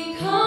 Because